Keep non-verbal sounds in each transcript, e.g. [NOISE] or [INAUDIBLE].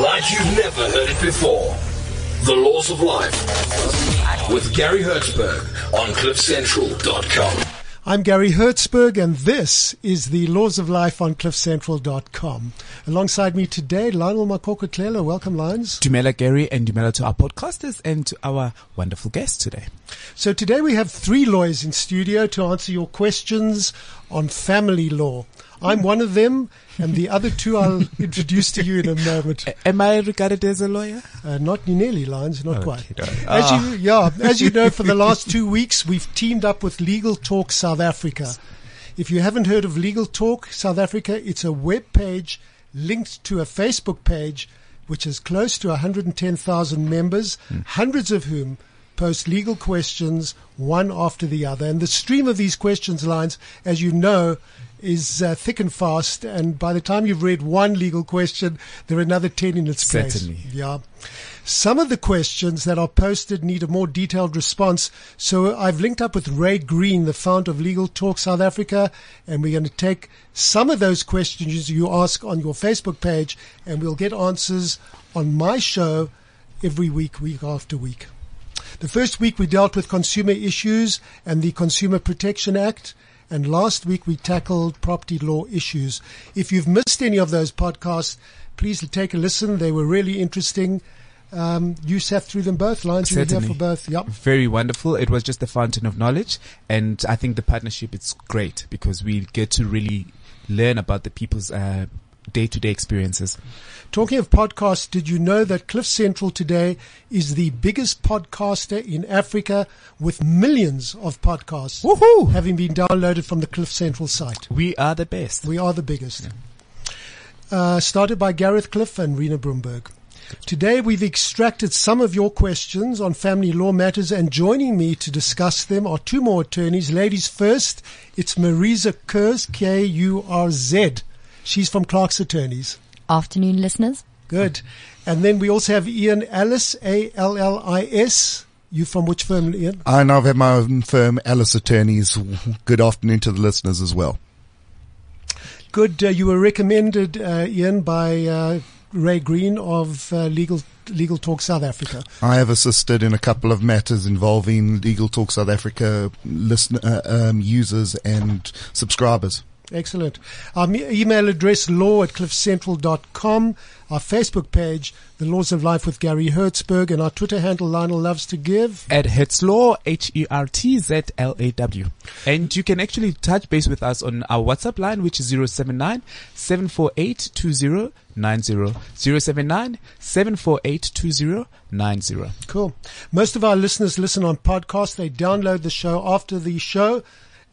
like you've never heard it before. The Laws of Life with Gary Hertzberg on CliffCentral.com. I'm Gary Hertzberg, and this is the Laws of Life on CliffCentral.com. Alongside me today, Lionel Makoko Clelo. Welcome, Lions. Dumela Gary and Dumela to our podcasters and to our wonderful guest today. So today we have three lawyers in studio to answer your questions on family law. I'm one of them, and the other two I'll [LAUGHS] introduce to you in a moment. Am I regarded as a lawyer? Uh, not nearly, Lions, not quite. Okay, As Ah. you, yeah, as you know, for the [LAUGHS] last two weeks, we've teamed up with Legal Talk South Africa. If you haven't heard of Legal Talk South Africa, it's a web page linked to a Facebook page, which has close to 110,000 members, hundreds of whom post legal questions one after the other. And the stream of these questions Lions, as you know, is uh, thick and fast. And by the time you've read one legal question, there are another 10 in its place. Certainly. Yeah. Some of the questions that are posted need a more detailed response. So I've linked up with Ray Green, the founder of Legal Talk South Africa, and we're going to take some of those questions you ask on your Facebook page and we'll get answers on my show every week, week after week. The first week we dealt with consumer issues and the Consumer Protection Act. And last week we tackled property law issues. If you've missed any of those podcasts, please take a listen. They were really interesting. Um, you sat through them both, Lions. You were there Certainly. for both. Yep. Very wonderful. It was just a fountain of knowledge. And I think the partnership is great because we get to really learn about the people's uh, day-to-day experiences. Talking of podcasts, did you know that Cliff Central today is the biggest podcaster in Africa with millions of podcasts Woohoo! having been downloaded from the Cliff Central site? We are the best. We are the biggest. Uh, started by Gareth Cliff and Rina Broomberg. Today we've extracted some of your questions on family law matters and joining me to discuss them are two more attorneys. Ladies first, it's Maresa Kurz, K-U-R-Z. She's from Clark's Attorneys. Afternoon, listeners. Good. And then we also have Ian Allis, A-L-L-I-S. You from which firm, Ian? And I've had my own firm, Allis Attorneys. Good afternoon to the listeners as well. Good. Uh, you were recommended, uh, Ian, by uh, Ray Green of uh, Legal Legal Talk South Africa. I have assisted in a couple of matters involving Legal Talk South Africa listen, uh, um, users and subscribers. Excellent. Our email address, law at cliffcentral.com. Our Facebook page, The Laws of Life with Gary Hertzberg. And our Twitter handle, Lionel Loves to Give. At Hertzlaw, H-E-R-T-Z-L-A-W. And you can actually touch base with us on our WhatsApp line, which is 079 748 2090. 079 748 2090. Cool. Most of our listeners listen on podcasts. They download the show after the show.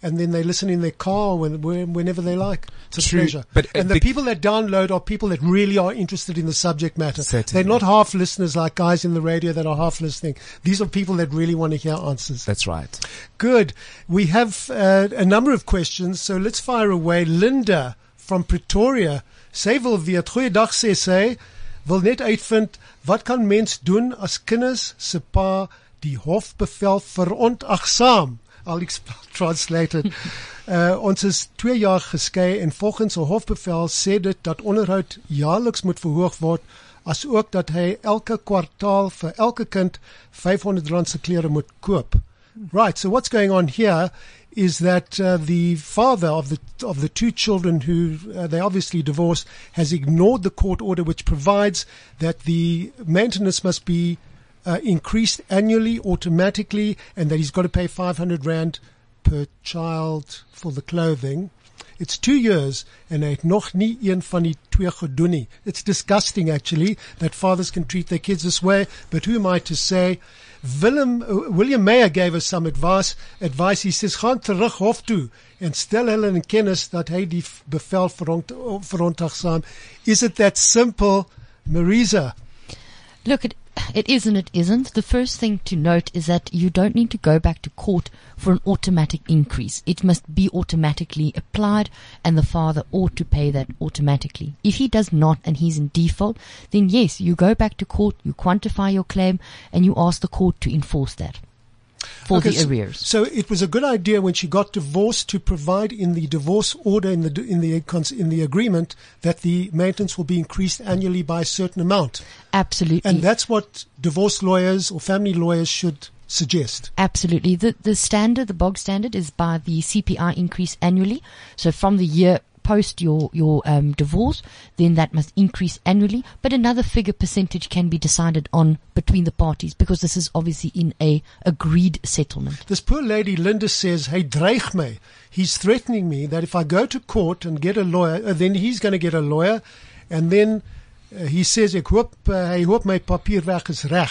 And then they listen in their car when, when- whenever they like. It's a True, pleasure. but, uh, and the, people that download are people that really are interested in the subject matter. Certainly. They're not half listeners like guys in the radio that are half listening. These are people that really want to hear answers. That's right. Good. We have uh, a number of questions, so let's fire away. Linda from Pretoria. Sy wil weet, goeiedag sê sy, wil net uitvind wat kan mens doen as kinders se pa die hofbevel verontagsaam? I'll translate it. [LAUGHS] Uh, ons is 2 jaar geskei en volgens 'n hofbevel sê dit dat onderhoud jaarliks moet verhoog word as ook dat hy elke kwartaal vir elke kind R500 se klere moet koop. Right. So what's going on here is that uh, the father of the of the two children who uh, they obviously divorced has ignored the court order which provides that the maintenance must be uh, increased annually automatically and that he's got to pay 500 rand per child for the clothing. It's two years and hy het nie een van die twee. It's disgusting actually that fathers can treat their kids this way, but who am I to say? Willem, uh, William Mayer gave us some advice. Advice. He says, gaan terug hof toe en stel hulle in kennis dat hy die bevel veront, verontagsaam. Is it that simple, Maresa? Look, it, it is and it isn't. The first thing to note is that you don't need to go back to court for an automatic increase. It must be automatically applied and the father ought to pay that automatically. If he does not and he's in default, then yes, you go back to court, you quantify your claim and you ask the court to enforce that for Okay, the so- arrears. So it was a good idea when she got divorced to provide in the divorce order in the in the cons- in the agreement that the maintenance will be increased annually by a certain amount, Absolutely. and that's what divorce lawyers or family lawyers should suggest. Absolutely. The the standard, the bog standard is by the CPI increase annually. So from the year post your your um, divorce, then that must increase annually. But another figure percentage can be decided on between the parties because this is obviously in a agreed settlement. This poor lady, Linda, says, "Hey, dreig me. He's threatening me that if I go to court and get a lawyer, uh, then he's going to get a lawyer, and then uh, he says, ek hoop, uh, hy hoop my papierwerk is reg."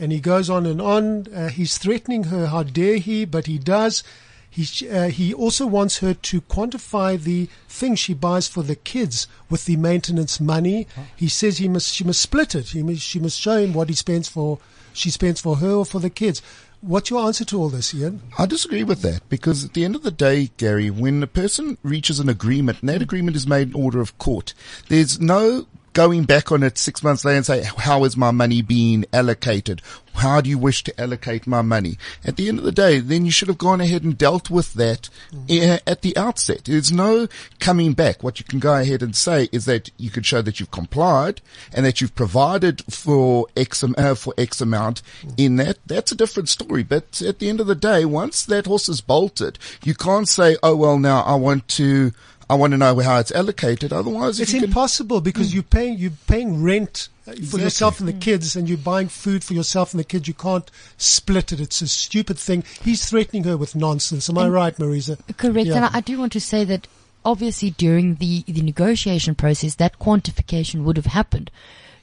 And he goes on and on. Uh, he's threatening her. How dare he? But he does. He uh, he also wants her to quantify the things she buys for the kids with the maintenance money. He says he must she must split it. He must, she must show him what he spends for she spends for her or for the kids. What's your answer to all this, Ian? I disagree with that because at the end of the day, Gary, when a person reaches an agreement and that agreement is made in order of court, there's no going back on it six months later and say, how is my money being allocated? How do you wish to allocate my money? At the end of the day, then you should have gone ahead and dealt with that eh, at the outset. There's no coming back. What you can go ahead and say is that you can show that you've complied and that you've provided for X, uh, for X amount in that. That's a different story. But at the end of the day, once that horse is bolted, you can't say, oh, well, now I want to, I want to know how it's allocated. Otherwise, It's you can, impossible because you're paying you're paying rent for Exactly. yourself and the kids, and you're buying food for yourself and the kids. You can't split it. It's a stupid thing. He's threatening her with nonsense. Am I right, Maresa? Correct. Yeah. And I, I do want to say that obviously during the, the negotiation process, that quantification would have happened.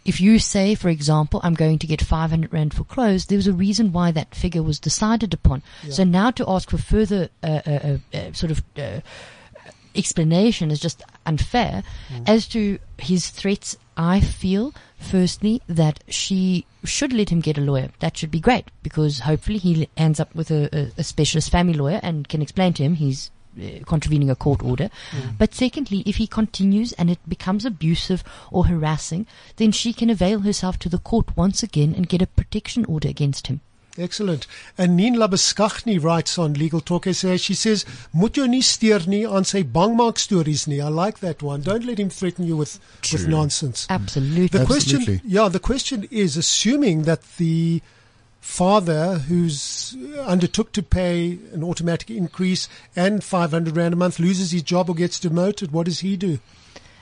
If you say, for example, I'm going to get 500 rand for clothes, there was a reason why that figure was decided upon. So now to ask for further uh, uh, uh, uh, sort of uh, explanation is just unfair. As to his threats, I feel firstly that she should let him get a lawyer. That should be great because hopefully he ends up with a, a, a specialist family lawyer and can explain to him he's uh, contravening a court order. But secondly, if he continues and it becomes abusive or harassing, then she can avail herself to the court once again and get a protection order against him. Excellent. And Nien Labuschagne writes on Legal Talk SA. She says, "Moet jou nie steur nie aan sy bangmaak stories nie." I like that one. Don't let him threaten you with with nonsense. Absolutely. The question, Absolutely. yeah, the question is assuming that the father who's undertook to pay an automatic increase and 500 rand a month loses his job or gets demoted, what does he do?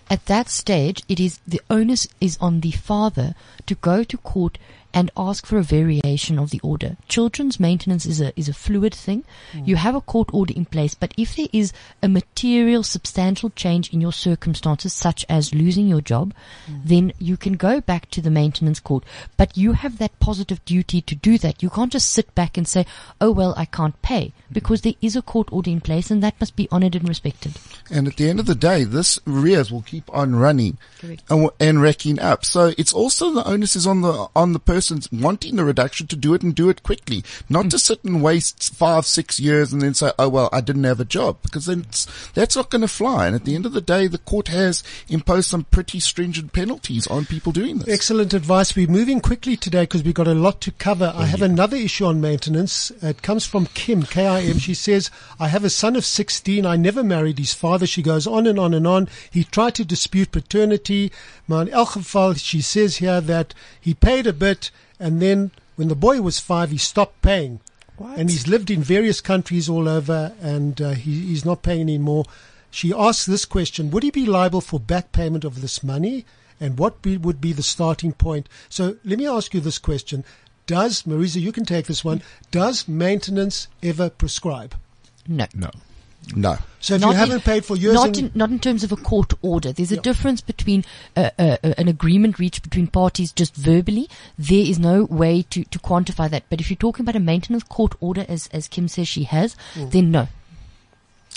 At that stage, it is the onus is on the father to go to court and ask for a variation of the order. Children's maintenance is a is a fluid thing. Hmm. You have a court order in place, but if there is a material, substantial change in your circumstances, such as losing your job, hmm. then you can go back to the maintenance court. But you have that positive duty to do that. You can't just sit back and say, "Oh well, I can't pay," hmm. because there is a court order in place, and that must be honoured and respected. And at the end of the day, this arrears will keep on running Correct. and, and racking up. So it's also the onus is on the on the person wanting the reduction to do it and do it quickly, not to sit and waste five, six years and then say, "Oh well, I didn't have a job," because then it's, that's not going to fly. And at the end of the day, the court has imposed some pretty stringent penalties on people doing this. Excellent advice. We're moving quickly today because we've got a lot to cover. I oh, have another issue on maintenance. It comes from Kim, K-I-M. She says, I have a son of 16. I never married his father. She goes on and on and on. He tried to dispute paternity. Maar in elk geval, she says here that he paid a bit and then when the boy was five, he stopped paying. And he's lived in various countries all over and uh, he, he's not paying anymore. She asks this question, would he be liable for back payment of this money? And what be, would be the starting point? So let me ask you this question. Does, Maresa, you can take this one, does maintenance ever prescribe? No. No. No. So if Not you in- haven't paid for years not in, not in terms of a court order. There's a Yeah. difference between uh, uh, an agreement reached between parties just verbally. There is no way to, to quantify that. But if you're talking about a maintenance court order, as as Kim says she has, Mm. then no.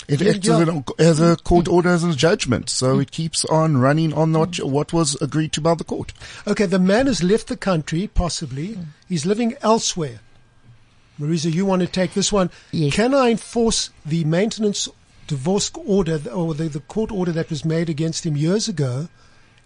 It Yeah, acts yeah. as, an, as a court order as a judgment, so it keeps on running on what, what was agreed to by the court. Okay, the man has left the country, possibly. He's living elsewhere. Maresa, you want to take this one? Yes. Can I enforce the maintenance divorce order or the, the court order that was made against him years ago?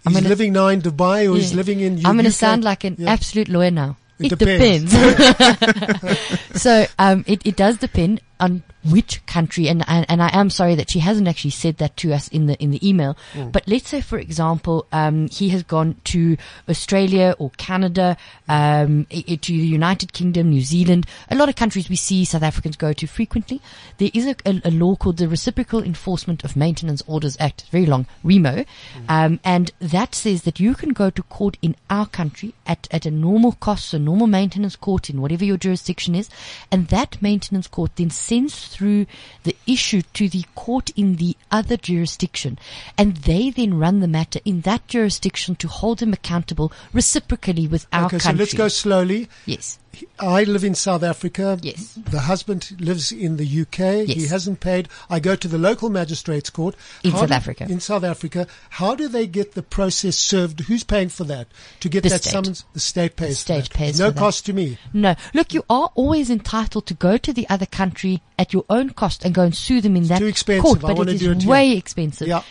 He's gonna- living now in Dubai or he's living in U- I'm going to sound like an Yeah. absolute lawyer now. It It, depends. depends. [LAUGHS] [LAUGHS] so um, it, it does depend on which country, and, and and I am sorry that she hasn't actually said that to us in the in the email. Mm. But let's say, for example, um, he has gone to Australia or Canada, um, to the United Kingdom, New Zealand, a lot of countries we see South Africans go to frequently. There is a, a, a law called the Reciprocal Enforcement of Maintenance Orders Act, very long, REMO, um, and that says that you can go to court in our country at, at a normal cost, so normal maintenance court in whatever your jurisdiction is, and that maintenance court then sends through the issue to the court in the other jurisdiction, and they then run the matter in that jurisdiction to hold them accountable reciprocally with our Okay, so let's go slowly. Yes. I live in South Africa. Yes. The husband lives in the UK. Yes. He hasn't paid. I go to the local magistrates court. In How South do- Africa. In South Africa. How do they get the process served? Who's paying for that? To get The that state. summons? The state pays. for state pays No for that. cost to me. No. Look, you are always entitled to go to the other country at your own cost and go and sue them in that too expensive. court, but it is way expensive. Yeah.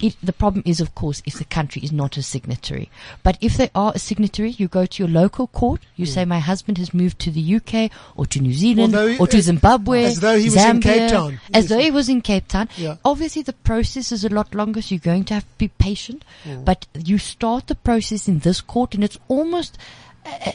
It, the problem is, of course, if the country is not a signatory. But if they are a signatory, you go to your local court. You say, my husband has moved to the UK or to New Zealand Although or to as- Zimbabwe, as though he was Zambia, in Cape Town. As though he was in Cape Town. Yeah. Obviously, the process is a lot longer, so you're going to have to be patient. Mm. But you start the process in this court, and it's almost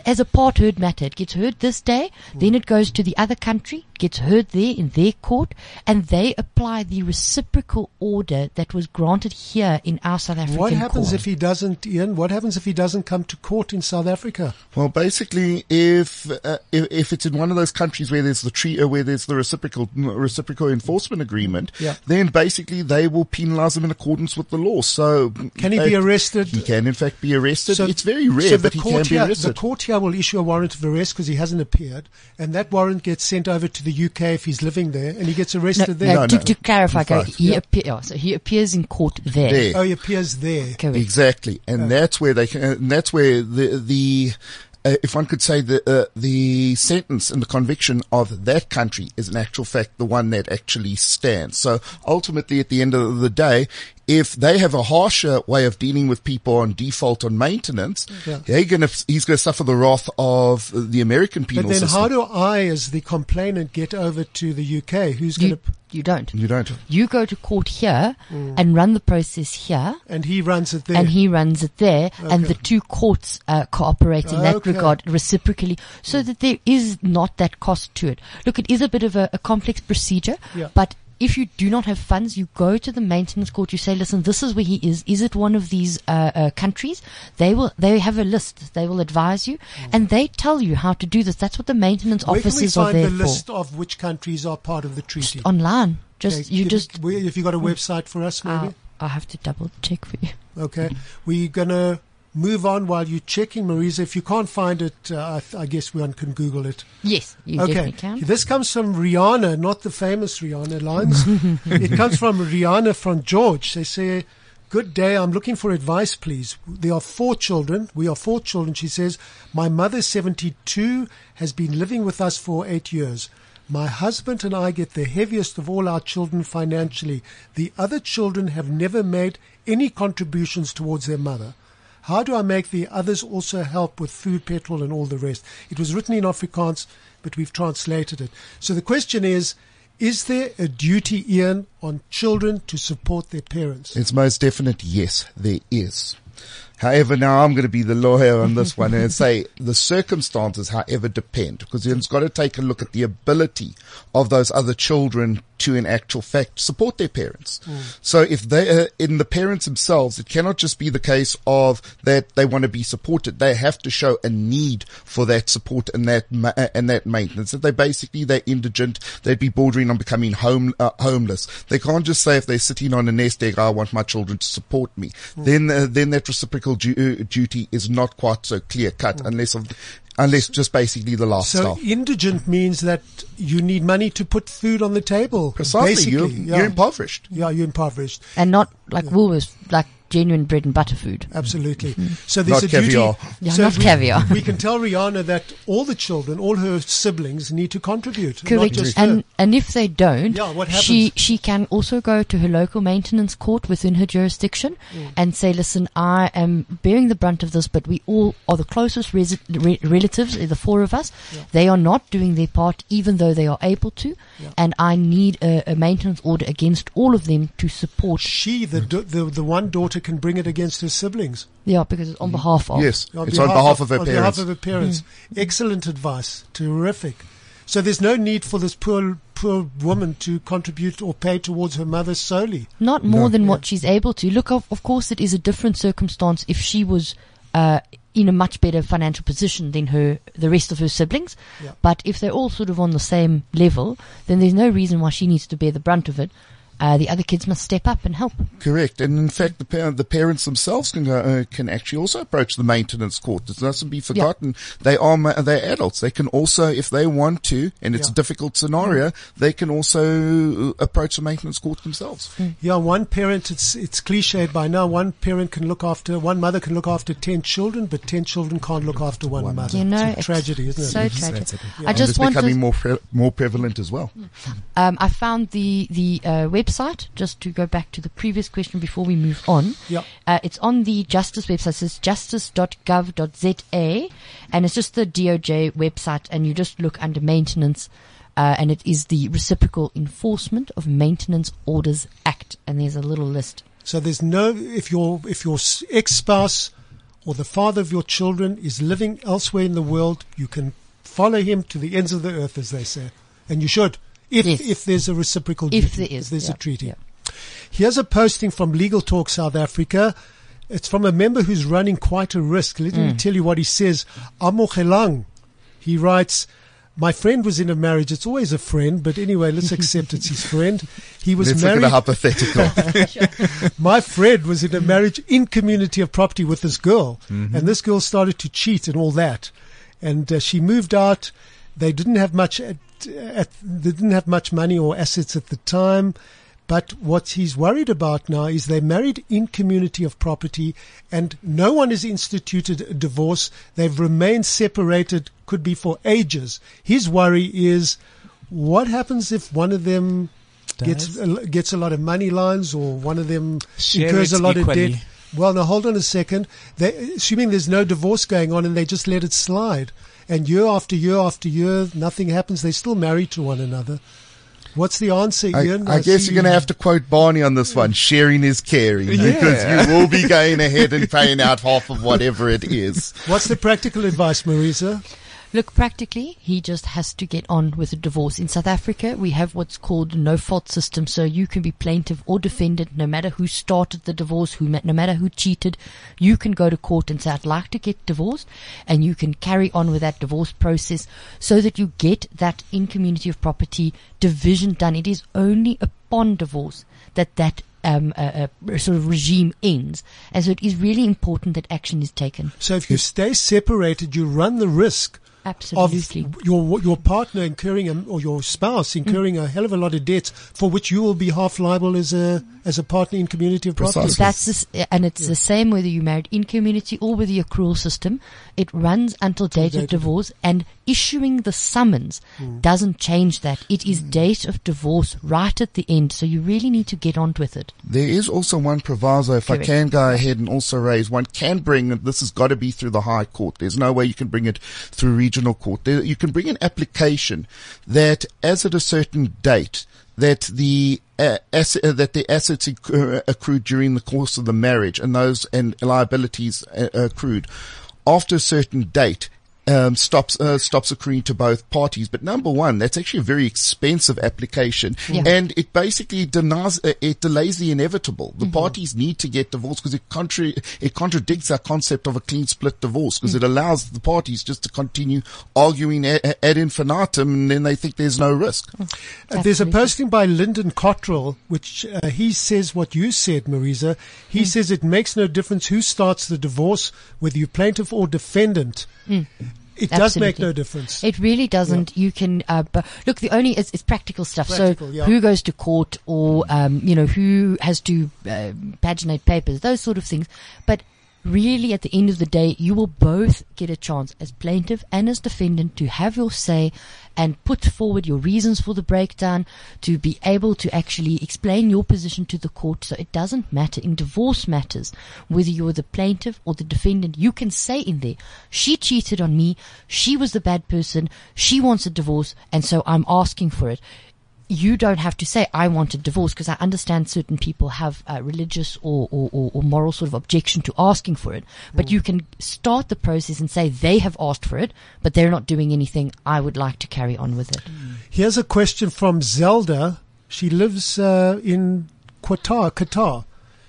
as a part heard matter. It gets heard this day, Mm. then it goes to the other country, gets heard there in their court, and they apply the reciprocal order that was granted here in our South African What happens court. if he doesn't, Ian? What happens if he doesn't come to court in South Africa? Well, basically, if, uh, if if it's in one of those countries where there's the tre- uh, where there's the reciprocal reciprocal enforcement agreement, Yeah. then basically they will penalise him in accordance with the law. So, Can he be uh, arrested? He can, in fact, be arrested. So- it's very rare, so the but he can court be arrested. The court here will issue a warrant of arrest because he hasn't appeared, and that warrant gets sent over to the UK if he's living there, and he gets arrested no, there. No, to, no. to clarify, Fine. He, Yeah. appear, oh, so he appears in court there. There. Oh, he appears there. Correct. Exactly, and that's where they can. And that's where the the. Uh, if one could say the uh, the sentence and the conviction of that country is in actual fact the one that actually stands. So ultimately, at the end of the day, if they have a harsher way of dealing with people on default on maintenance, Yeah. they're gonna he's going to suffer the wrath of the American penal system. But then, system. how do I, as the complainant, get over to the UK? Who's going You, to? you don't. you don't. You go to court here Mm. and run the process here. And he runs it there. and he runs it there, and the two courts uh, cooperate in that Okay. regard reciprocally, so that there is not that cost to it. Look, it is a bit of a, a complex procedure, Yeah. but if you do not have funds, you go to the maintenance court. You say, "Listen, this is where he is. Is it one of these uh, uh, countries?" They will. They have a list. They will advise you, and they tell you how to do this. That's what the maintenance Mm. Where can we officers are find there the for. list of which countries are part of the treaty? Online, just Okay, you just. where- if you got a website for us, maybe. I'll have to double check for you. Okay, we're gonna move on while you're checking, Maresa. If you can't find it, uh, I, th- I guess one can Google it. Yes, you Okay, definitely can. this comes from Rihanna, not the famous Rihanna Lions. [LAUGHS] it comes from Rihanna from George. They say, "Good day. I'm looking for advice, please. There are four children. We are four children." She says, "My mother, 72, has been living with us for eight years." My husband and I get the heaviest of all our children financially. The other children have never made any contributions towards their mother. How do I make the others also help with food, petrol, and all the rest? It was written in Afrikaans, but we've translated it. So the question is, is there a duty, Ian, on children to support their parents? It's most definite yes, there is. However, now I'm going to be the lawyer on this one and say the circumstances, however, depend because you've got to take a look at the ability of those other children to, in actual fact, support their parents. So if they are in the parents themselves, it cannot just be the case of that they want to be supported. They have to show a need for that support and that, ma- uh, and that maintenance. If they basically, they're indigent, they'd be bordering on becoming home, uh, homeless. They can't just say if they're sitting on a nest egg, I want my children to support me. Then, uh, then that reciprocal du- uh, duty is not quite so clear cut unless of, unless just basically the last. So lifestyle. indigent means that you need money to put food on the table. Precisely, Basically, you're, yeah. you're impoverished. Yeah, you're impoverished. and not like Woolworths, like genuine bread and butter food. Absolutely. So there's Not a duty. caviar. Yeah, so not we, caviar. We can tell Rihanna that all the children, all her siblings, need to contribute. Not Correct. just And her. and if they don't, Yeah, what she happens? she can also go to her local maintenance court within her jurisdiction Mm. and say, "Listen, I am bearing the brunt of this, but we all are the closest resi- re- relatives, the four of us. They are not doing their part, even though they are able to, and I need a, a maintenance order against all of them to support. She, the, da- the the one daughter, can bring it against her siblings. Yeah, because it's on behalf of. Yes, it's on behalf of her on parents. behalf of her parents. Excellent advice. Terrific. So there's no need for this poor poor woman to contribute or pay towards her mother solely. Not more than what she's able to. Look, of, of course, it is a different circumstance if she was uh, in a much better financial position than her the rest of her siblings. Yeah. But if they're all sort of on the same level, then there's no reason why she needs to bear the brunt of it. Uh, the other kids must step up and help. Correct, and in fact, the parent, the parents themselves can go, uh, can actually also approach the maintenance court. It mustn't be forgotten. They are ma- they're adults. They can also, if they want to, and it's Yeah. a difficult scenario, they can also uh, approach the maintenance court themselves. Yeah, one parent, it's, it's cliched by now, one parent can look after, one mother can look after 10 children, but 10 children can't look after one, mother. You know, it's a it's tragedy, isn't it? So Yes, tragic. that's it. I And just it's wanted. becoming more pre- more prevalent as well. Um, I found the the uh, website just to go back to the previous question before we move on. Yeah. Uh, it's on the Justice website. It's justice.gov.za, and it's just the DOJ website, and you just look under maintenance, uh, and it is the Reciprocal Enforcement of Maintenance Orders Act, and there's a little list. So there's no, if your, if your ex-spouse or the father of your children is living elsewhere in the world, you can follow him to the ends of the earth, as they say. And you should. If, Yes. if there's a reciprocal If duty, there is, there's yeah, a treaty. yeah. Here's a posting from Legal Talk South Africa. It's from a member who's running quite a risk. Let Mm. me tell you what he says. Amochelang. He writes, my friend was in a marriage. It's always a friend, but anyway, let's [LAUGHS] accept it's his friend. He was Let's married. look at a hypothetical. [LAUGHS] [LAUGHS] My friend was in a marriage in community of property with this girl, Mm-hmm. and this girl started to cheat and all that, and uh, she moved out. They didn't have much. At, at, they didn't have much money or assets at the time. But what he's worried about now is they married in community of property and no one has instituted a divorce. They've remained separated, could be for ages. His worry is what happens if one of them gets a, gets a lot of money Lions or one of them Share incurs a lot equally. of debt. Well, now hold on a second. They, assuming there's no divorce going on and they just let it slide, and year after year after year, nothing happens. They're still married to one another. What's the answer, I, Ian? I guess you're going to have to quote Barney on this one. Sharing is caring because you will be going ahead and paying out half of whatever it is. What's the practical advice, Maresa? Look, practically, he just has to get on with a divorce. In South Africa, we have what's called a no-fault system, so you can be plaintiff or defendant, no matter who started the divorce, who no matter who cheated. You can go to court and say, "I'd like to get divorced," and you can carry on with that divorce process, so that you get that in community of property division done. It is only upon divorce that that um, uh, uh, sort of regime ends, and so it is really important that action is taken. So if you stay separated, you run the risk Absolutely. of your your partner incurring a, or your spouse incurring a hell of a lot of debts for which you will be half liable as a as a partner in community of property. Precisely. That's this, and it's the same whether you married in community or with the accrual system. It runs until date date of of- divorce, and issuing the summons Hmm. doesn't change that. It is date of divorce right at the end, so you really need to get on with it. There is also one proviso, if Correct. I can go ahead and also raise, one can bring, this has got to be through the High Court. There's no way you can bring it through regional court. There, you can bring an application that as at a certain date, that the uh, uh, that the assets accrued during the course of the marriage and those and liabilities uh, accrued after a certain date um, stops uh, stops accruing to both parties. But number one, that's actually a very expensive application, Yeah. and it basically denies uh, it delays the inevitable. Mm-hmm. The parties need to get divorced because it contra- it contradicts our concept of a clean split divorce Mm. because it allows the parties just to continue arguing ad, ad infinitum, and then they think there's no risk. Uh, there's a posting by Lyndon Cottrell, which uh, he says what you said, Maresa. He says it makes no difference who starts the divorce, whether you plaintiff or defendant. It does make no difference. It really doesn't. You can uh, but look. The only it's, it's practical stuff. Practical, so yeah. who goes to court, or um, you know, who has to uh, paginate papers, those sort of things. But really, at the end of the day, you will both get a chance as plaintiff and as defendant to have your say and put forward your reasons for the breakdown, to be able to actually explain your position to the court. So it doesn't matter in divorce matters whether you're the plaintiff or the defendant. You can say in there, she cheated on me, she was the bad person, she wants a divorce, and so I'm asking for it you don't have to say I want a divorce because I understand certain people have a religious or, or, or, or moral sort of objection to asking for it. But mm. you can start the process and say they have asked for it, but they're not doing anything. I would like to carry on with it. Mm. Here's a question from Zelda. She lives uh, in Qatar, Qatar.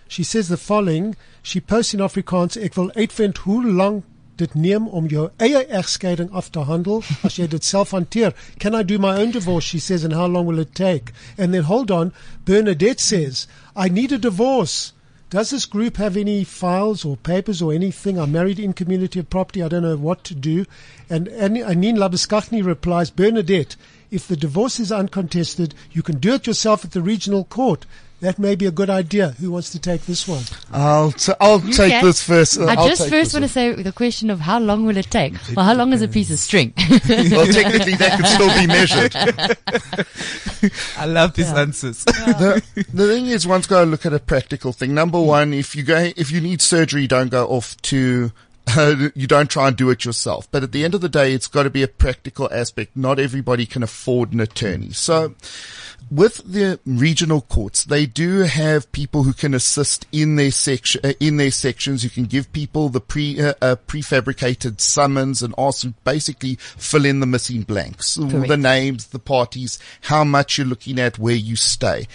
She says the following. She posts in Afrikaans, ek wil uitvind hoe lang dit neem om jou eie egskeiding af te handel as jy dit self hanteer. Can I do my own divorce? She says, and how long will it take? And then hold on, Bernadette says, I need a divorce. Does this group have any files or papers or anything? I'm married in community of property. I don't know what to do. And An- Anine Labuschagne replies, Bernadette, if the divorce is uncontested, you can do it yourself at the regional court. That may be a good idea. Who wants to take this one? I'll t- I'll You take can. this first. I I'll just first want to say the question of how long will it take? Well, how long is a piece of string? [LAUGHS] Well, technically, that could still be measured. [LAUGHS] I love these Yeah. answers. the, the thing is, one's got to look at a practical thing. Number one, if you go, if you need surgery, don't go off to, uh, [LAUGHS] you don't try and do it yourself. But at the end of the day, it's got to be a practical aspect. Not everybody can afford an attorney. So, with the regional courts, they do have people who can assist in their section, uh, in their sections, who can give people the pre, uh, uh, prefabricated summons and ask them basically fill in the missing blanks, Correct. the names, the parties, how much you're looking at, where you stay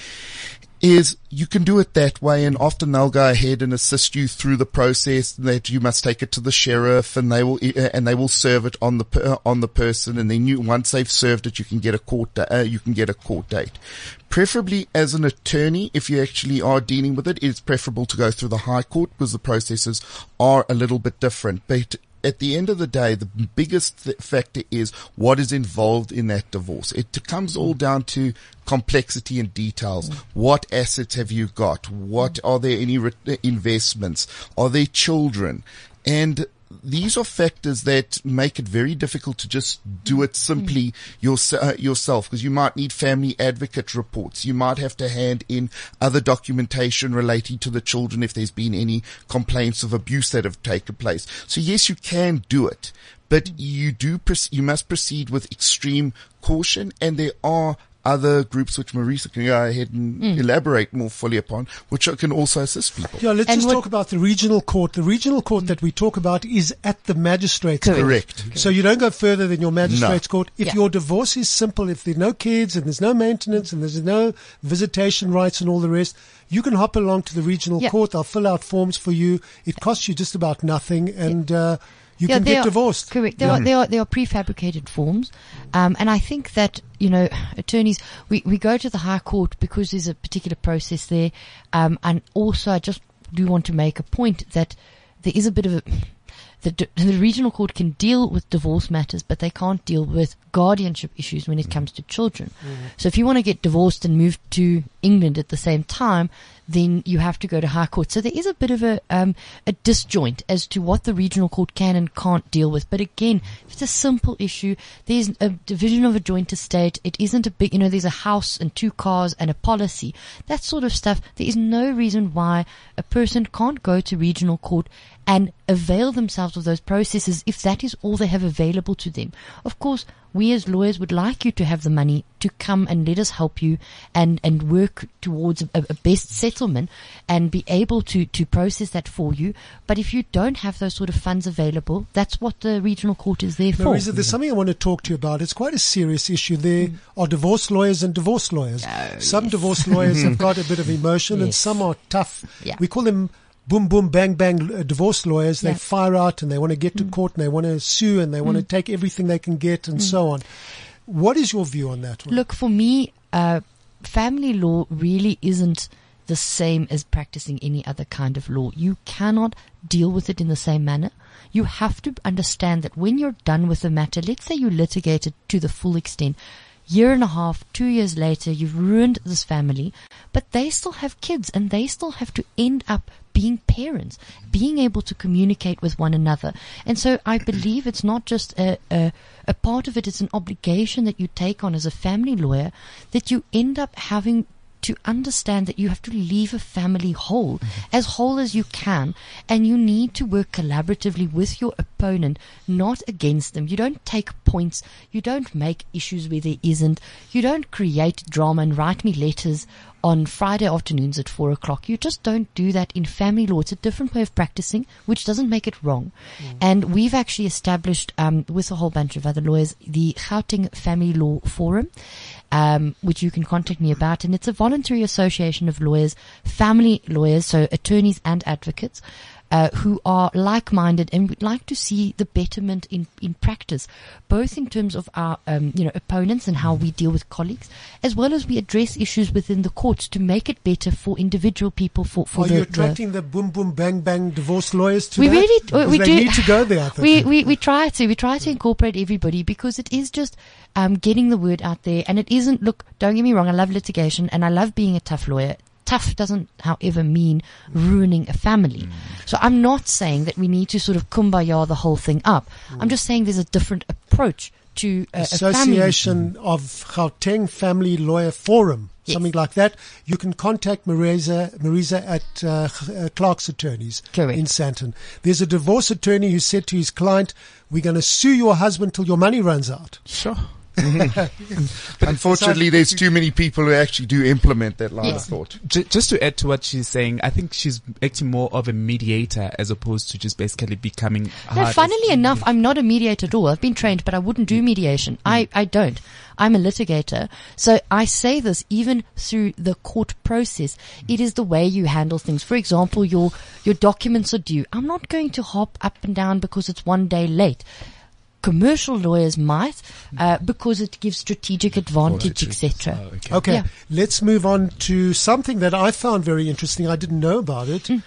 is you can do it that way and often they'll go ahead and assist you through the process that you must take it to the sheriff and they will uh, and they will serve it on the on the person and then you once they've served it you can get a court uh, you can get a court date. Preferably as an attorney if you actually are dealing with it it's preferable to go through the high court because the processes are a little bit different. But at the end of the day, the biggest th- factor is what is involved in that divorce. It comes all down to complexity and details. Mm. What assets have you got? What mm. are there any re- investments? Are there children? And these are factors that make it very difficult to just do it simply yours- uh, yourself because you might need family advocate reports. You might have to hand in other documentation relating to the children if there's been any complaints of abuse that have taken place. So yes, you can do it, but you do, you must proceed with extreme caution and there are other groups which Maresa can go ahead and elaborate more fully upon, which can also assist people. Yeah, let's And just what- talk about the regional court. The regional court that we talk about is at the magistrate's court. Correct. So you don't go further than your magistrate's court. If Yeah. your divorce is simple, if there are no kids and there's no maintenance and there's no visitation rights and all the rest, you can hop along to the regional Yeah. court. They'll fill out forms for you. It costs you just about nothing and uh, you can they get are- divorced. Correct. They are they are they are prefabricated forms, um, and I think that you know [SIGHS] attorneys we we go to the High Court because there's a particular process there, um, and also I just do want to make a point that there is a bit of a. The, d- the regional court can deal with divorce matters, but they can't deal with guardianship issues when it comes to children. So if you want to get divorced and move to England at the same time, then you have to go to high court. So there is a bit of a um, a disjoint as to what the regional court can and can't deal with. But again, if it's a simple issue, there's a division of a joint estate. It isn't a big, you know, there's a house and two cars and a policy. That sort of stuff. There is no reason why a person can't go to regional court and avail themselves of those processes if that is all they have available to them. Of course, we as lawyers would like you to have the money to come and let us help you and, and work towards a, a best settlement and be able to, to process that for you. But if you don't have those sort of funds available, that's what the regional court is there for. Maresa, there's something I want to talk to you about. It's quite a serious issue. There are divorce lawyers and divorce lawyers. Oh, some divorce lawyers [LAUGHS] have got a bit of emotion and some are tough. Yeah. We call them boom, boom, bang, bang uh, divorce lawyers. They Yeah. fire out and they want to get to court and they want to sue and they want to take everything they can get and so on. What is your view on that one? Look, for me, uh, family law really isn't the same as practicing any other kind of law. You cannot deal with it in the same manner. you have to understand that when you're done with the matter, let's say you litigate it to the full extent, year and a half, two years later, you've ruined this family, but they still have kids and they still have to end up being parents, being able to communicate with one another. And so I believe it's not just a, a, a part of it, it's an obligation that you take on as a family lawyer that you end up having to understand that you have to leave a family whole, as whole as you can, and you need to work collaboratively with your opponent, not against them. You don't take points, you don't make issues where there isn't, you don't create drama and write me letters on Friday afternoons at four o'clock. You just don't do that in family law. It's a different way of practicing, which doesn't make it wrong. And we've actually established, um, with a whole bunch of other lawyers, the Gauteng Family Law Forum um, which you can contact me about. And it's a voluntary association of lawyers, family lawyers, so attorneys and advocates. Uh, who are like-minded and would like to see the betterment in, in practice, both in terms of our um, you know opponents and how we deal with colleagues, as well as we address issues within the courts to make it better for individual people. For, for Are the, you attracting the, boom boom bang bang divorce lawyers to we that? really Because we do need to go there. I [LAUGHS] think. we, we we try to we try to incorporate everybody because it is just um, getting the word out there and it isn't look don't get me wrong I love litigation and I love being a tough lawyer tough doesn't however mean ruining a family so I'm not saying that we need to sort of kumbaya the whole thing up I'm just saying there's a different approach to uh, a family Association of Gauteng Family Lawyer Forum, Yes. something like that. You can contact Maresa, Maresa at uh, uh, Clark's Attorneys Correct. in Sandton. There's a divorce attorney who said to his client, "We're going to sue your husband till your money runs out." Sure. [LAUGHS] Unfortunately, there's too many people who actually do implement that line Yes. of thought. J- just to add to what she's saying, I think she's acting more of a mediator as opposed to just basically becoming. No, hard as- funnily enough, I'm not a mediator at all. I've been trained, but I wouldn't do mm. mediation. I, mm. I don't. I'm a litigator. So I say this even through the court process. It is the way you handle things. For example, your, your documents are due. I'm not going to hop up and down because it's one day late. Commercial lawyers might, uh, because it gives strategic advantage, etc. Oh, okay. Okay, Yeah. let's move on to something that I found very interesting. I didn't know about it. Hmm.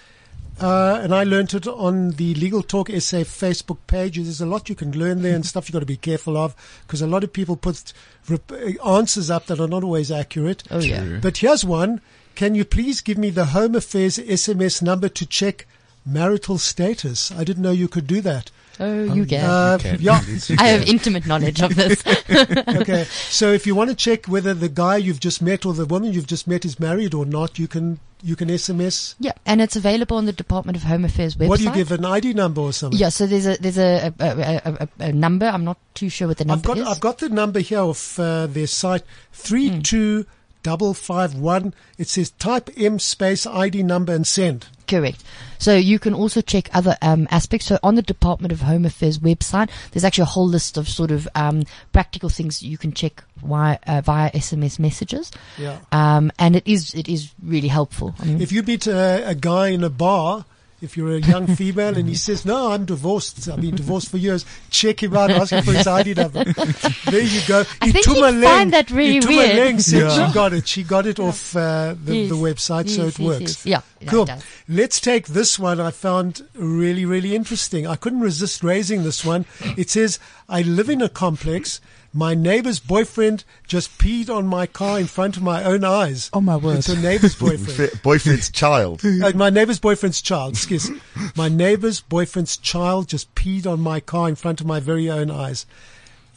Uh, and I learned it on the Legal Talk SA Facebook page. There's a lot you can learn there and stuff you've got to be careful of because a lot of people put rep- answers up that are not always accurate. Oh yeah. But here's one. Can you please give me the Home Affairs SMS number to check marital status? I didn't know you could do that. Oh, you get. Uh, can. yeah. [LAUGHS] I have intimate knowledge of this. [LAUGHS] okay. So if you want to check whether the guy you've just met or the woman you've just met is married or not, you can you can SMS. yeah, and it's available on the Department of Home Affairs website. What do you give an ID number or something? Yeah, so there's a there's a a, a, a, a number. I'm not too sure what the number I've number got is. I've got the number here of uh, their site three two double five one. It says type M space ID number and send. Correct. So you can also check other um, aspects. So on the Department of Home Affairs website, there's actually a whole list of sort of um, practical things you can check via, uh, via SMS messages. Yeah. Um, and it is it is really helpful. I mean, If you meet a, a guy in a bar, if you're a young female and he says, "No, I'm divorced. I've been divorced for years," check him out, ask him for his ID number. there you go. I think he'd Itumeleng- find that really Itumeleng weird. said Yeah. she got it. She got it off uh, the, Yes. the website, so it yes, works. yes. Yeah, yeah, cool. Let's take this one. I found really, really interesting. I couldn't resist raising this one. It says, "I live in a complex." My neighbor's boyfriend just peed on my car in front of my own eyes. Oh, my word. It's a neighbor's [LAUGHS] boyfriend. Boyfriend's child. [LAUGHS] Uh, my neighbor's boyfriend's child, excuse. My neighbor's boyfriend's child just peed on my car in front of my very own eyes.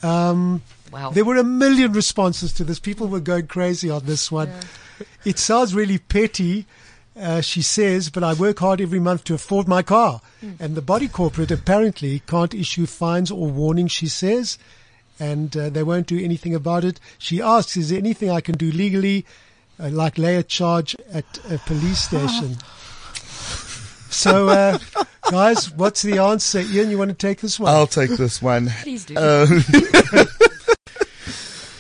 Um, wow. there were a million responses to this. People were going crazy on this one. It sounds really petty, uh, she says, but I work hard every month to afford my car. And the body corporate apparently can't issue fines or warnings, she says, and uh, they won't do anything about it. She asks, is there anything I can do legally, uh, like lay a charge at a police station? [LAUGHS] so, uh, guys, what's the answer? Ian, you want to take this one? I'll take this one. [LAUGHS] Please do. Um,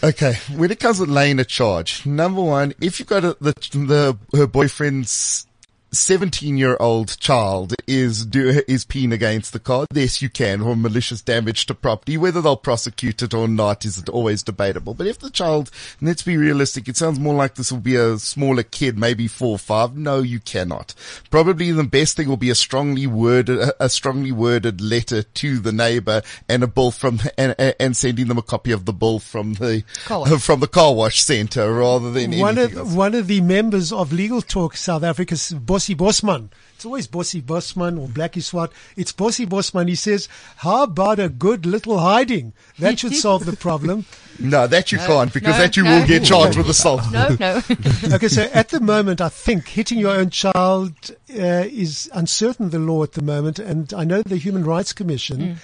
[LAUGHS] okay, when it comes to laying a charge, number one, if you've got a, the the her boyfriend's 17-year-old child is do, is peeing against the car, yes, you can for malicious damage to property. Whether they'll prosecute it or not is always debatable. But if the child, let's be realistic, it sounds more like this will be a smaller kid, maybe four or five. No, you cannot. Probably the best thing will be a strongly worded, a strongly worded letter to the neighbor and a bill from, and, and sending them a copy of the bill from the, Car wash. from the car wash center rather than One anything of, else. one of the members of Legal Talk South Africa's Bossy Bosman. It's always Bossy Bosman or Blackie Swat. It's Bossy Bosman. He says, how about a good little hiding? That should [LAUGHS] solve the problem. No, that you can't because no, that you no. will get charged with assault. No, no. [LAUGHS] Okay, so at the moment, I think hitting your own child uh, is uncertain the law at the moment, and I know the Human Rights Commission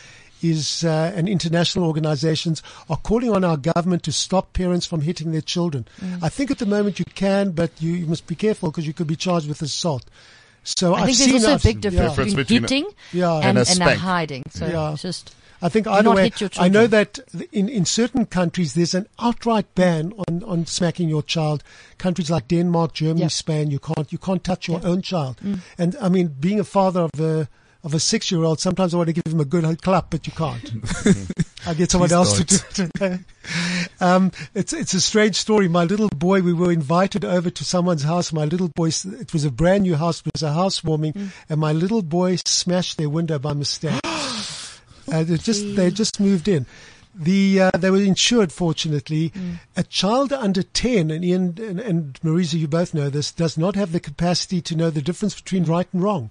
is uh, and international organizations are calling on our government to stop parents from hitting their children. I think at the moment you can, but you, you must be careful because you could be charged with assault. So I have think seen there's also a I've- big difference Difference between between hitting Yeah. and, And a and, a hiding. So Yeah. it's just I think either way, I know that in, in certain countries there's an outright ban on, on smacking your child. Countries like Denmark, Germany, Yeah. Spain, you can't you can't touch your own child. Mm. And I mean, being a father of a of a six year old, sometimes I want to give him a good clap, but you can't. [LAUGHS] I get someone Please else to do it. [LAUGHS] um, it's it's a strange story. My little boy, we were invited over to someone's house. My little boy, it was a brand new house. It was a housewarming, Mm. and my little boy smashed their window by mistake. [GASPS] Uh, they just they just moved in. The uh, they were insured, fortunately. Mm. A child under ten, and Ian and, and Maresa, you both know this, does not have the capacity to know the difference between right and wrong.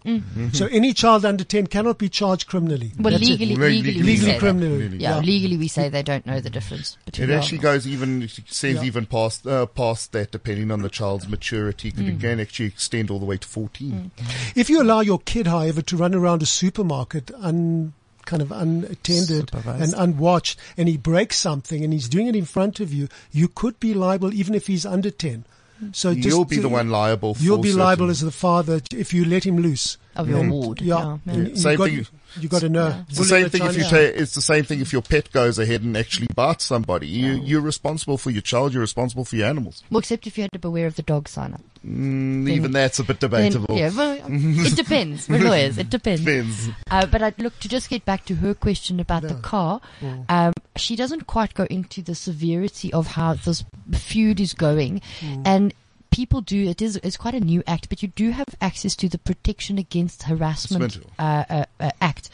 So any child under ten cannot be charged criminally. Mm. well That's legally, legally, legally we legally say that. criminally. Yeah, legally we say they don't know the difference between. It actually wrong. goes even it says Yeah. even past uh, past that, depending on the child's maturity. Could Mm. It can actually extend all the way to fourteen. If you allow your kid, however, to run around a supermarket un, kind of unattended Supervised. and unwatched, and he breaks something and he's doing it in front of you, you could be liable even if he's under 10. So just You'll be to- the one liable. You'll for be liable as the father if you let him loose. Of your And- ward, Yeah. yeah, and yeah. Same got, thing- You got to know. It's the same in thing if you China. ta- it's the same thing if your pet goes ahead and actually bites somebody. You you're responsible for your child. You're responsible for your animals. Well, except if you had to beware of the dog sign up. Mm, even that's a bit Then, debatable. yeah, well, [LAUGHS] it depends. We're lawyers. It depends. Depends. Uh, but I'd look to just get back to her question about the car. Um, she doesn't quite go into the severity of how this feud is going, and people do. It is it's quite a new act, but you do have access to the Protection Against Harassment uh, uh, uh, Act.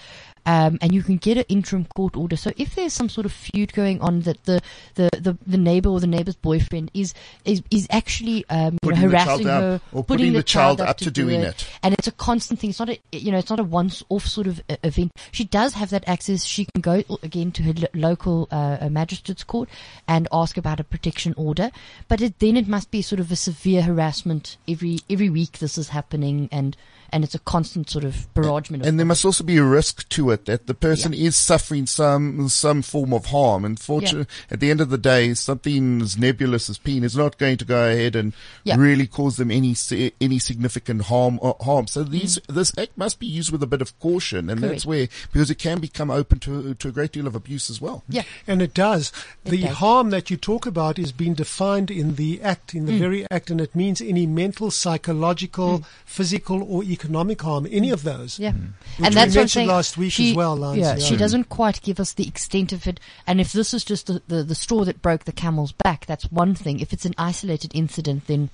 Um, and you can get an interim court order. So if there's some sort of feud going on that the, the, the, the neighbor or the neighbor's boyfriend is is, is actually um, know, Putting the harassing her or putting the child up to do doing it. and it's a constant thing. It's not a you know it's not a once off sort of event. She does have that access. She can go again to her lo- local uh, magistrate's court and ask about a protection order. But it, then it must be sort of a severe harassment every every week. This is happening and and it's a constant sort of barragement. Of And there must also be a risk to it that the person is suffering some some form of harm. And fortunately, at the end of the day, something as nebulous as pain is not going to go ahead and Yeah. really cause them any any significant harm. Uh, harm. So these this act must be used with a bit of caution, and that's Mm. Where because it can become open to to a great deal of abuse as well. yeah. And it does. It the does. harm that you talk about is being defined in the act, in the Mm. very act, and it means any mental, psychological, physical, or economic harm, any of those. Yeah, mm-hmm. Which and that's what I'm mentioned saying. last week she, as well, Lance, Yeah, yeah. she doesn't quite give us the extent of it. And if this is just the, the, the straw that broke the camel's back, that's one thing. If it's an isolated incident, then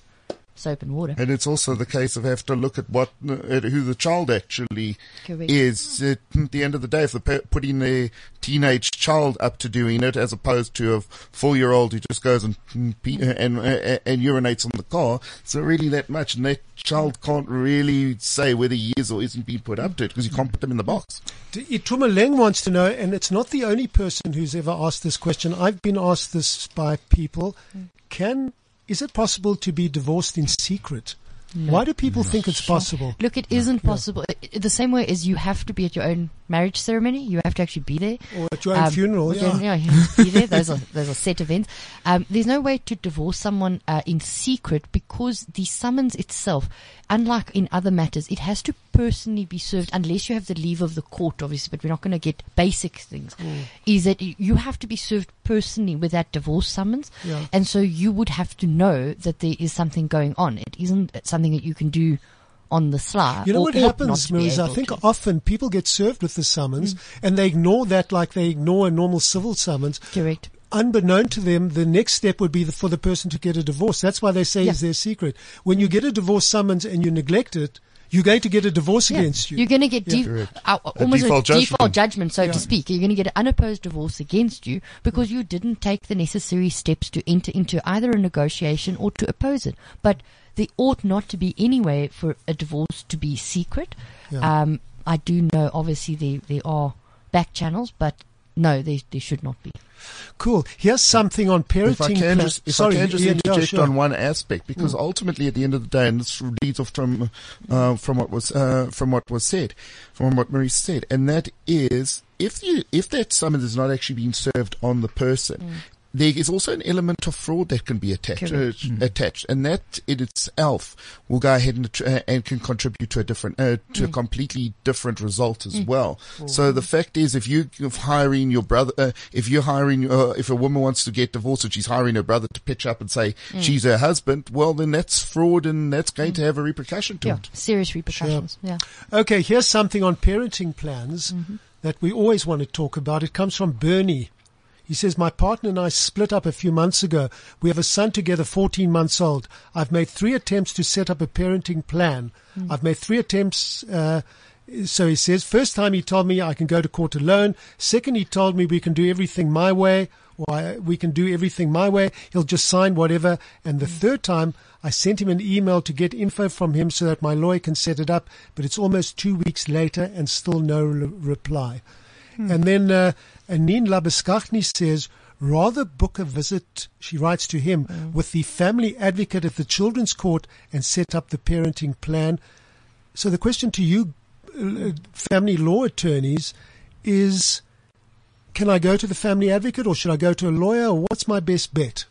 soap and water. And it's also the case of have to look at what at who the child actually Correct. is. At the end of the day, if they're putting their teenage child up to doing it, as opposed to a four-year-old who just goes and and and, and urinates on the car, it's not really that much, and that child can't really say whether he is or isn't being put up to it because you can't put them in the box. Itumeleng wants to know, and it's not the only person who's ever asked this question. I've been asked this by people. Mm. Can is it possible to be divorced in secret? Why do people think it's possible? Look, it isn't possible. I- I- The same way as you have to be at your own marriage ceremony, you have to actually be there. Or at your own Um, funeral? Yeah. your- you have to be there. [LAUGHS] Those are those are set events. Um, there's no way to divorce someone uh, in secret because the summons itself, unlike in other matters, it has to personally be served unless you have the leave of the court, obviously. But we're not going to get basic things. Mm. Is that you have to be served personally with that divorce summons, Yeah. and so you would have to know that there is something going on. It isn't something that you can do on the sly. You know what happens, to Maresa? I think to. often people get served with the summons Mm. and they ignore that like they ignore a normal civil summons. Correct. Unbeknown to them, the next step would be the, for the person to get a divorce. That's why they say Yeah. is their secret. When you get a divorce summons and you neglect it, you're going to get a divorce Yeah. against you. You're going to get Yeah. def- Correct. uh, almost a default default judgment. judgment, so to speak. You're going to get an unopposed divorce against you because you didn't take the necessary steps to enter into either a negotiation or to oppose it. But there ought not to be any way for a divorce to be secret. Yeah. Um, I do know, obviously, there, there are back channels, but no, there, there should not be. Cool. Here's something on parenting. If I can just, if Sorry, I can just yeah, yeah, interject sure. on one aspect, because ultimately, at the end of the day, and this leads off from uh, from what was uh, from what was said, from what Marie said, and that is if you if that summons is not actually being served on the person. There is also an element of fraud that can be attached, Correct. uh, attached, and that in itself will go ahead and, uh, and can contribute to a different, uh, to a completely different result as well. So the fact is, if you if hiring your brother, uh, if you're hiring, uh, if a woman wants to get divorced and she's hiring her brother to pitch up and say she's her husband, well then that's fraud and that's going to have a repercussion to Yeah, it. serious repercussions. Yeah. Okay, here's something on parenting plans Mm-hmm. that we always want to talk about. It comes from Bernie. He says, My partner and I split up a few months ago. We have a son together, 14 months old. I've made three attempts to set up a parenting plan. Mm. I've made three attempts. Uh, so he says, first time he told me I can go to court alone. Second, he told me we can do everything my way, or I, we can do everything my way. He'll just sign whatever. And the third time, I sent him an email to get info from him so that my lawyer can set it up. But it's almost two weeks later and still no re- reply. And then uh, Anine Labuschagne says, rather book a visit, she writes to him, with the family advocate at the children's court and set up the parenting plan. So the question to you, uh, family law attorneys, is can I go to the family advocate or should I go to a lawyer or what's my best bet?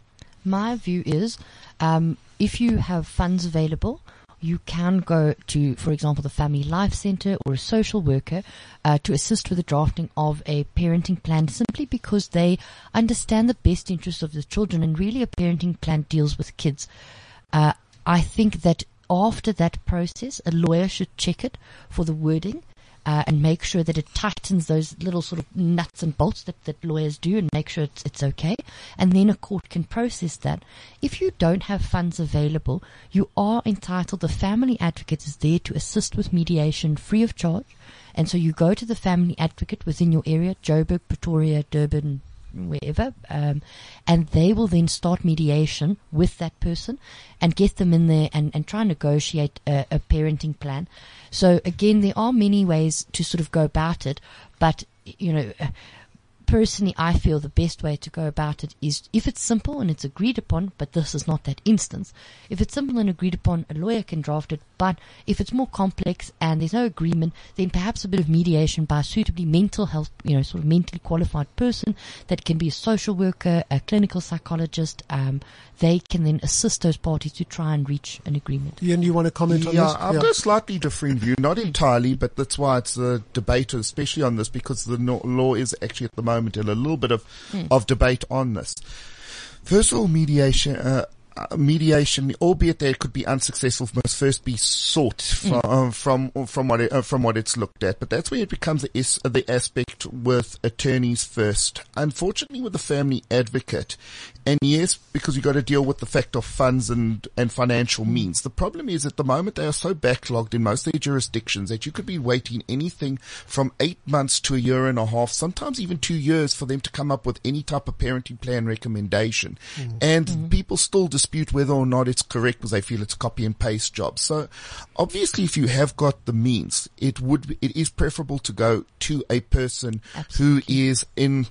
My view is, um, if you have funds available, you can go to, for example, the Family Life Center or a social worker uh, to assist with the drafting of a parenting plan simply because they understand the best interests of the children and really a parenting plan deals with kids. Uh, I think that after that process, a lawyer should check it for the wording uh, and make sure that it tightens those little sort of nuts and bolts that, that lawyers do and make sure it's, it's okay. And then a court can process that. If you don't have funds available, you are entitled, the family advocate is there to assist with mediation free of charge. And so you go to the family advocate within your area, Joburg, Pretoria, Durban, wherever, um, and they will then start mediation with that person and get them in there and, and try and negotiate a, a parenting plan. So again, there are many ways to sort of go about it, but you know, personally, I feel the best way to go about it is if it's simple and it's agreed upon, but this is not that instance. If it's simple and agreed upon, a lawyer can draft it, but if it's more complex and there's no agreement, then perhaps a bit of mediation by a suitably mental health, you know, sort of mentally qualified person that can be a social worker, a clinical psychologist, um, they can then assist those parties to try and reach an agreement. Ian, you want to comment on Yeah, this? I've got a slightly different view, not entirely, but that's why it's a debate, especially on this, because the no- law is actually at the moment in a little bit of of debate on this. First of all, mediation. Uh, Uh, mediation, albeit that it could be unsuccessful, must first be sought mm. from uh, from from what it, uh, from what it's looked at. But that's where it becomes the, is, the aspect with attorneys first. Unfortunately, with the family advocate, and yes, because you got to deal with the fact of funds and and financial mm. means. The problem is at the moment they are so backlogged in most of their jurisdictions that you could be waiting anything from eight months to a year and a half, sometimes even two years, for them to come up with any type of parenting plan recommendation, mm. and mm-hmm. people still dispute whether or not it's correct because they feel it's a copy and paste job. So obviously, if you have got the means, it would it is preferable to go to a person who is in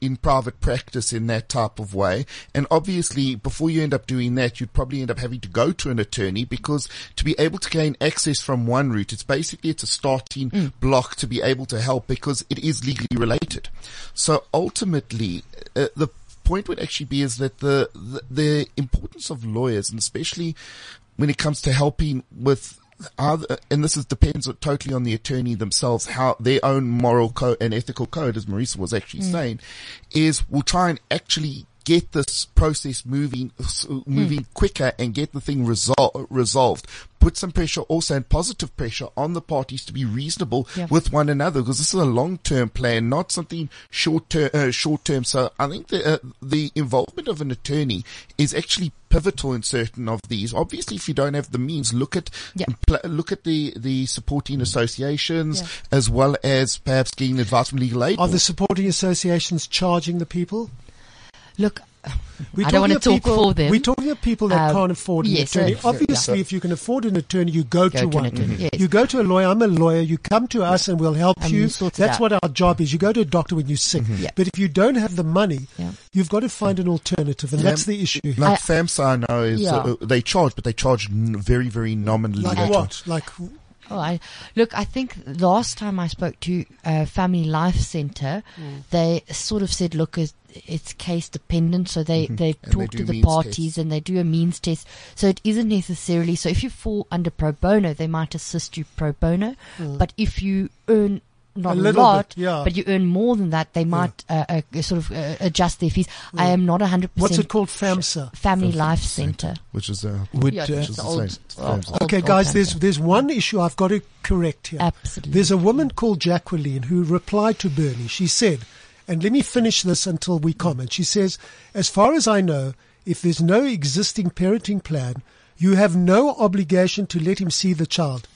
in private practice in that type of way. And obviously, before you end up doing that, you'd probably end up having to go to an attorney because to be able to gain access from one route, it's basically it's a starting block to be able to help because it is legally related. So ultimately, uh, the point would actually be is that the, the the importance of lawyers and especially when it comes to helping with other, and this is depends totally on the attorney themselves, how their own moral code and ethical code, as Maresa was actually mm. saying, is we'll try and actually get this process moving, s- moving quicker and get the thing resol- resolved. Put some pressure also and positive pressure on the parties to be reasonable Yeah. with one another because this is a long-term plan, not something short-term, uh, short-term. So I think the, uh, the involvement of an attorney is actually pivotal in certain of these. Obviously, if you don't have the means, look at, Yeah. pl- look at the, the supporting associations Yeah. as well as perhaps getting advice from legal aid. Are the supporting associations charging the people? Look, We're I don't talking wanna talk people, for them. We're talking of people that Um, can't afford an yes, attorney. so- Obviously, yeah. if you can afford an attorney, you go, Go to to one. an attorney, yes. You go to a lawyer. I'm a lawyer. You come to us and we'll help And you. we'll sort it That's what our job is. You go to a doctor when you're sick. Yeah. But if you don't have the money, Yeah. you've got to find an alternative, and Yeah. that's the issue. Like I- FAMSA, I know is Yeah. uh, they charge, but they charge very, very nominally. Like what? Like Oh, I look. I think last time I spoke to uh, Family Life Centre, Mm. they sort of said, "Look, it's, it's case dependent." So they they Mm-hmm. They talk do to the parties tests. and they do a means test. So it isn't necessarily. So if you fall under pro bono, they might assist you pro bono. But if you earn not Mm. A a, lot, bit, yeah. but you earn more than that, they might uh, uh, sort of uh, adjust their fees. I am not 100%. what's it called? FAMSA. Family Life Centre. which is uh, Would, Yeah, uh, it's is the the old, same. old- old- Okay, old guys, there's there's one issue I've got to correct here. Absolutely. There's a woman called Jacqueline who replied to Bernie. She said, and let me finish this until we comment. She says, as far as I know, if there's no existing parenting plan, you have no obligation to let him see the child.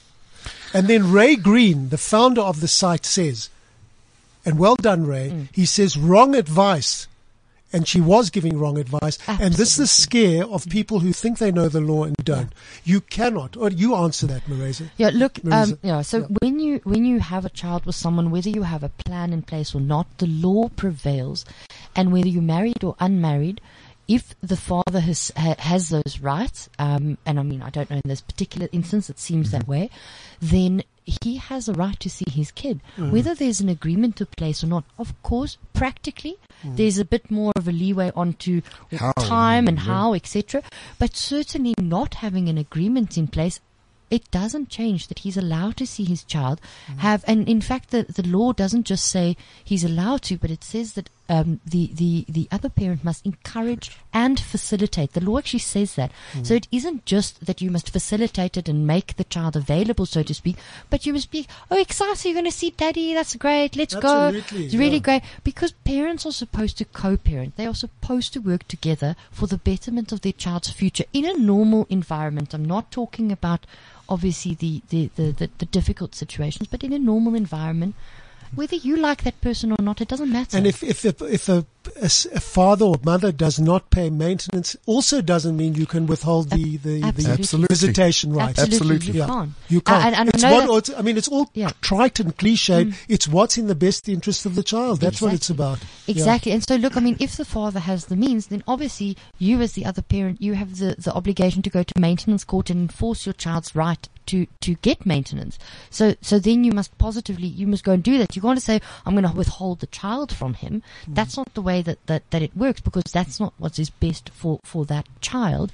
And then Ray Green, the founder of the site, says, and well done, Ray, Mm. he says wrong advice. And she was giving wrong advice. And this is the scare of people who think they know the law and don't. You cannot, or you answer that, Maresa. Yeah, look, Maresa. um, yeah. So when you when you have a child with someone, whether you have a plan in place or not, the law prevails, and whether you're married or unmarried, if the father has has those rights, um, and I mean, I don't know in this particular instance, it seems Mm-hmm. that way, then he has a right to see his kid, Mm-hmm. whether there's an agreement to place or not. Of course, practically, Mm. there's a bit more of a leeway onto How, time and yeah. how, etc. But certainly not having an agreement in place, it doesn't change that he's allowed to see his child have, and in fact, the, the law doesn't just say he's allowed to, but it says that um, the, the, the other parent must encourage and facilitate. The law actually says that. So it isn't just that you must facilitate it and make the child available, so to speak, but you must be, oh, excited, you're going to see daddy, that's great, let's Absolutely, go. It's really yeah. great because parents are supposed to co-parent. They are supposed to work together for the betterment of their child's future in a normal environment. I'm not talking about obviously the, the, the, the, the difficult situations, but in a normal environment, whether you like that person or not, it doesn't matter. And if if a, if a, a s- a father or mother does not pay maintenance, also doesn't mean you can withhold the the, the Absolutely. Absolutely. visitation rights. Absolutely, Absolutely. you Yeah. can't. You can't. And, and it's I know what, that- it's- I mean, it's all Yeah. Mm. trite and cliched. It's what's in the best interest of the child. That's what it's Exactly. about. Yeah. Exactly. And so, look, I mean, if the father has the means, then obviously you, as the other parent, you have the, the obligation to go to maintenance court and enforce your child's right to, to get maintenance. So, so then you must positively, you must go and do that. You can't say, I'm going to withhold the child from him. Mm. That's not the way that, that, that it works because that's not what is best for, for that child.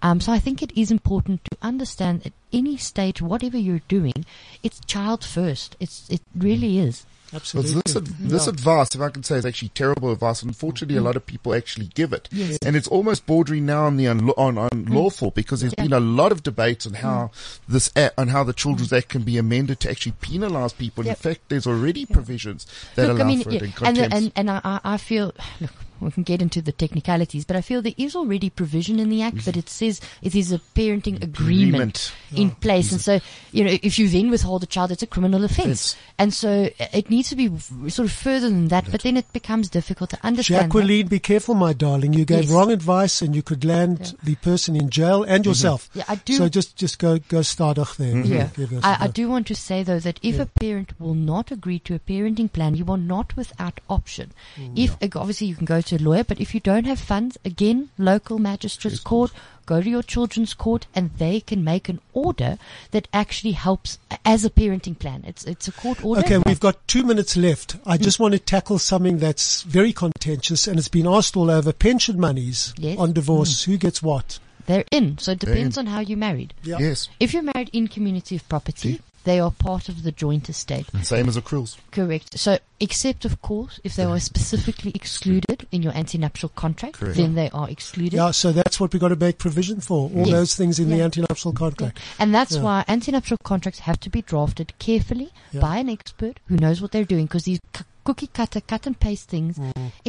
Um, so I think it is important to understand at any stage, whatever you're doing, it's child first. It's, it really is. Absolutely. this, ad- this advice, if I can say, is actually terrible advice. Unfortunately, a mm-hmm. lot of people actually give it, Yes. and it's almost bordering now on the unla- on, unlawful mm. because there's Yeah. been a lot of debates on how mm. this act, on how the Children's mm. Act can be amended to actually penalise people. In fact, there's already provisions that Look, allow I mean, for it yeah, in and, the- and and I I feel [SIGHS] look, we can get into the technicalities, but I feel there is already provision in the act that it says it is a parenting agreement, Agreement. in place, and so you know if you then withhold a child, it's a criminal offence, Offence. and so uh, it needs to be sort of further than that. But then it becomes difficult to understand. that. Jacqueline, be careful, my darling. You gave Yes. wrong advice, and you could land Yeah. the person in jail and mm-hmm. yourself. Yeah, I do- So just just go go start off there. Mm-hmm. Yeah, Give us I, I do want to say though that if Yeah. a parent will not agree to a parenting plan, you are not without option. Mm, If uh, obviously you can go to a lawyer, but if you don't have funds, again, local magistrates court, go to your children's court, and they can make an order that actually helps as a parenting plan. It's it's a court order. Okay, we've got two minutes left. I just want to tackle something that's very contentious, and it's been asked all over: pension monies Yes. on divorce. Mm. Who gets what? They're in, so it They're depends on how you married. Yeah. yes, If you're married in community of property, they are part of the joint estate. Same as accruals. Correct. So, except of course, if they were specifically excluded in your anti-nuptial contract, Correct. then they are excluded. Yeah, so that's what we've got to make provision for. All Yes. those things in the Yeah. anti-nuptial contract. And that's Yeah. why anti-nuptial contracts have to be drafted carefully Yeah. by an expert who knows what they're doing. Because these c- cookie cutter, cut and paste things,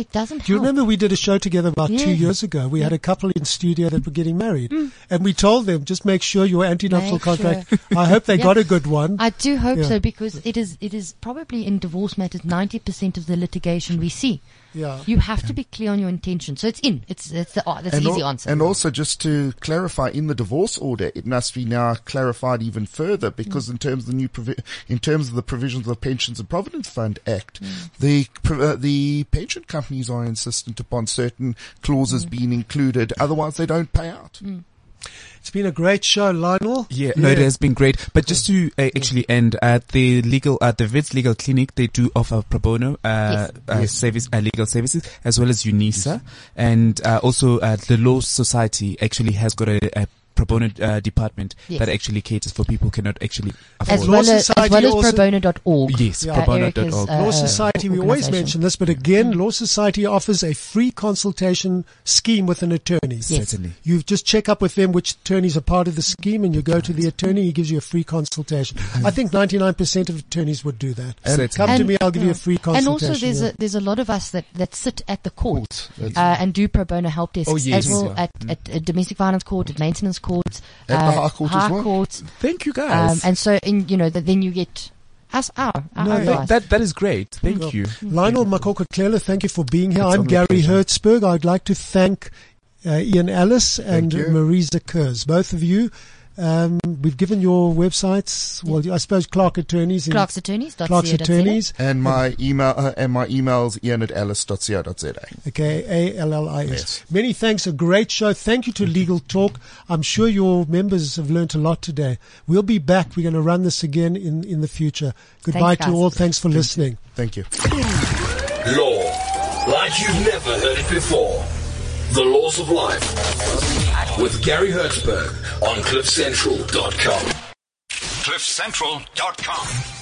it doesn't Mm. Do you help. remember we did a show together about two years ago? We had a couple in studio that were getting married, and we told them just make sure your anti-nuptial Make contract. I hope they [LAUGHS] Yeah. got a good one. I do hope Yeah. so because it is it is probably in divorce matters ninety percent of the litigation we see. Yeah. You have to be clear on your intention. So it's in. It's it's the oh, that's and the easy al- answer. And also, just to clarify, in the divorce order, it must be now clarified even further because mm. in terms of the new provi- in terms of the provisions of the Pensions and Provident Fund Act, mm. the uh, the pension companies are insistent upon certain clauses mm. being included. Otherwise, they don't pay out. It's been a great show, Lionel. Yeah, no, it has been great. But just to uh, actually end at the legal, at the Wits Legal Clinic, they do offer pro bono uh, Yes. uh, service, uh, legal services, as well as UNISA, and uh, also uh, the Law Society actually has got a, a pro bono uh, department Yes. that actually caters for people who cannot actually as afford. Law well as, as Society well as also- probono.org. Yes, Yeah. Uh, probono.org. Uh, Law uh, Society, we always mention this, but again, Law Society offers a free consultation scheme with an attorney. Yes. Certainly. You just check up with them which attorneys are part of the scheme and you go to the attorney, he gives you a free consultation. I think 99% of attorneys would do that. Certainly. Come to me, I'll give you a free consultation. And also, there's yeah. a there's a lot of us that, that sit at the court That's- uh, and do pro bono help desks Oh, yes, as well yeah. at, at, at domestic violence court, at maintenance courts, At the uh, High Court as well. courts, Thank you um, guys. and so in you know that then you get us our, our No, advice. that, that is great. Thank Yeah. you. Lionel Makoko Klela, thank you for being here. It's I'm Gary pleasure. Hertzberg. I'd like to thank uh, Ian Allis and you. Maresa Kurz, both of you. Um, we've given your websites, well, I suppose Clark Attorneys in Clark's attorneys. Clark's Attorneys. And my email uh, and my emails ian at allis.co.za. Okay, A L L I S. Yes. Many thanks. A great show. Thank you to Legal Talk. I'm sure your members have learnt a lot today. We'll be back. We're going to run this again in, in the future. Goodbye Thanks, to guys. all. Thanks for listening. Thank you. Law, like you've never heard it before. The Laws of Life with Gary Hertzberg on CliffCentral.com. CliffCentral.com.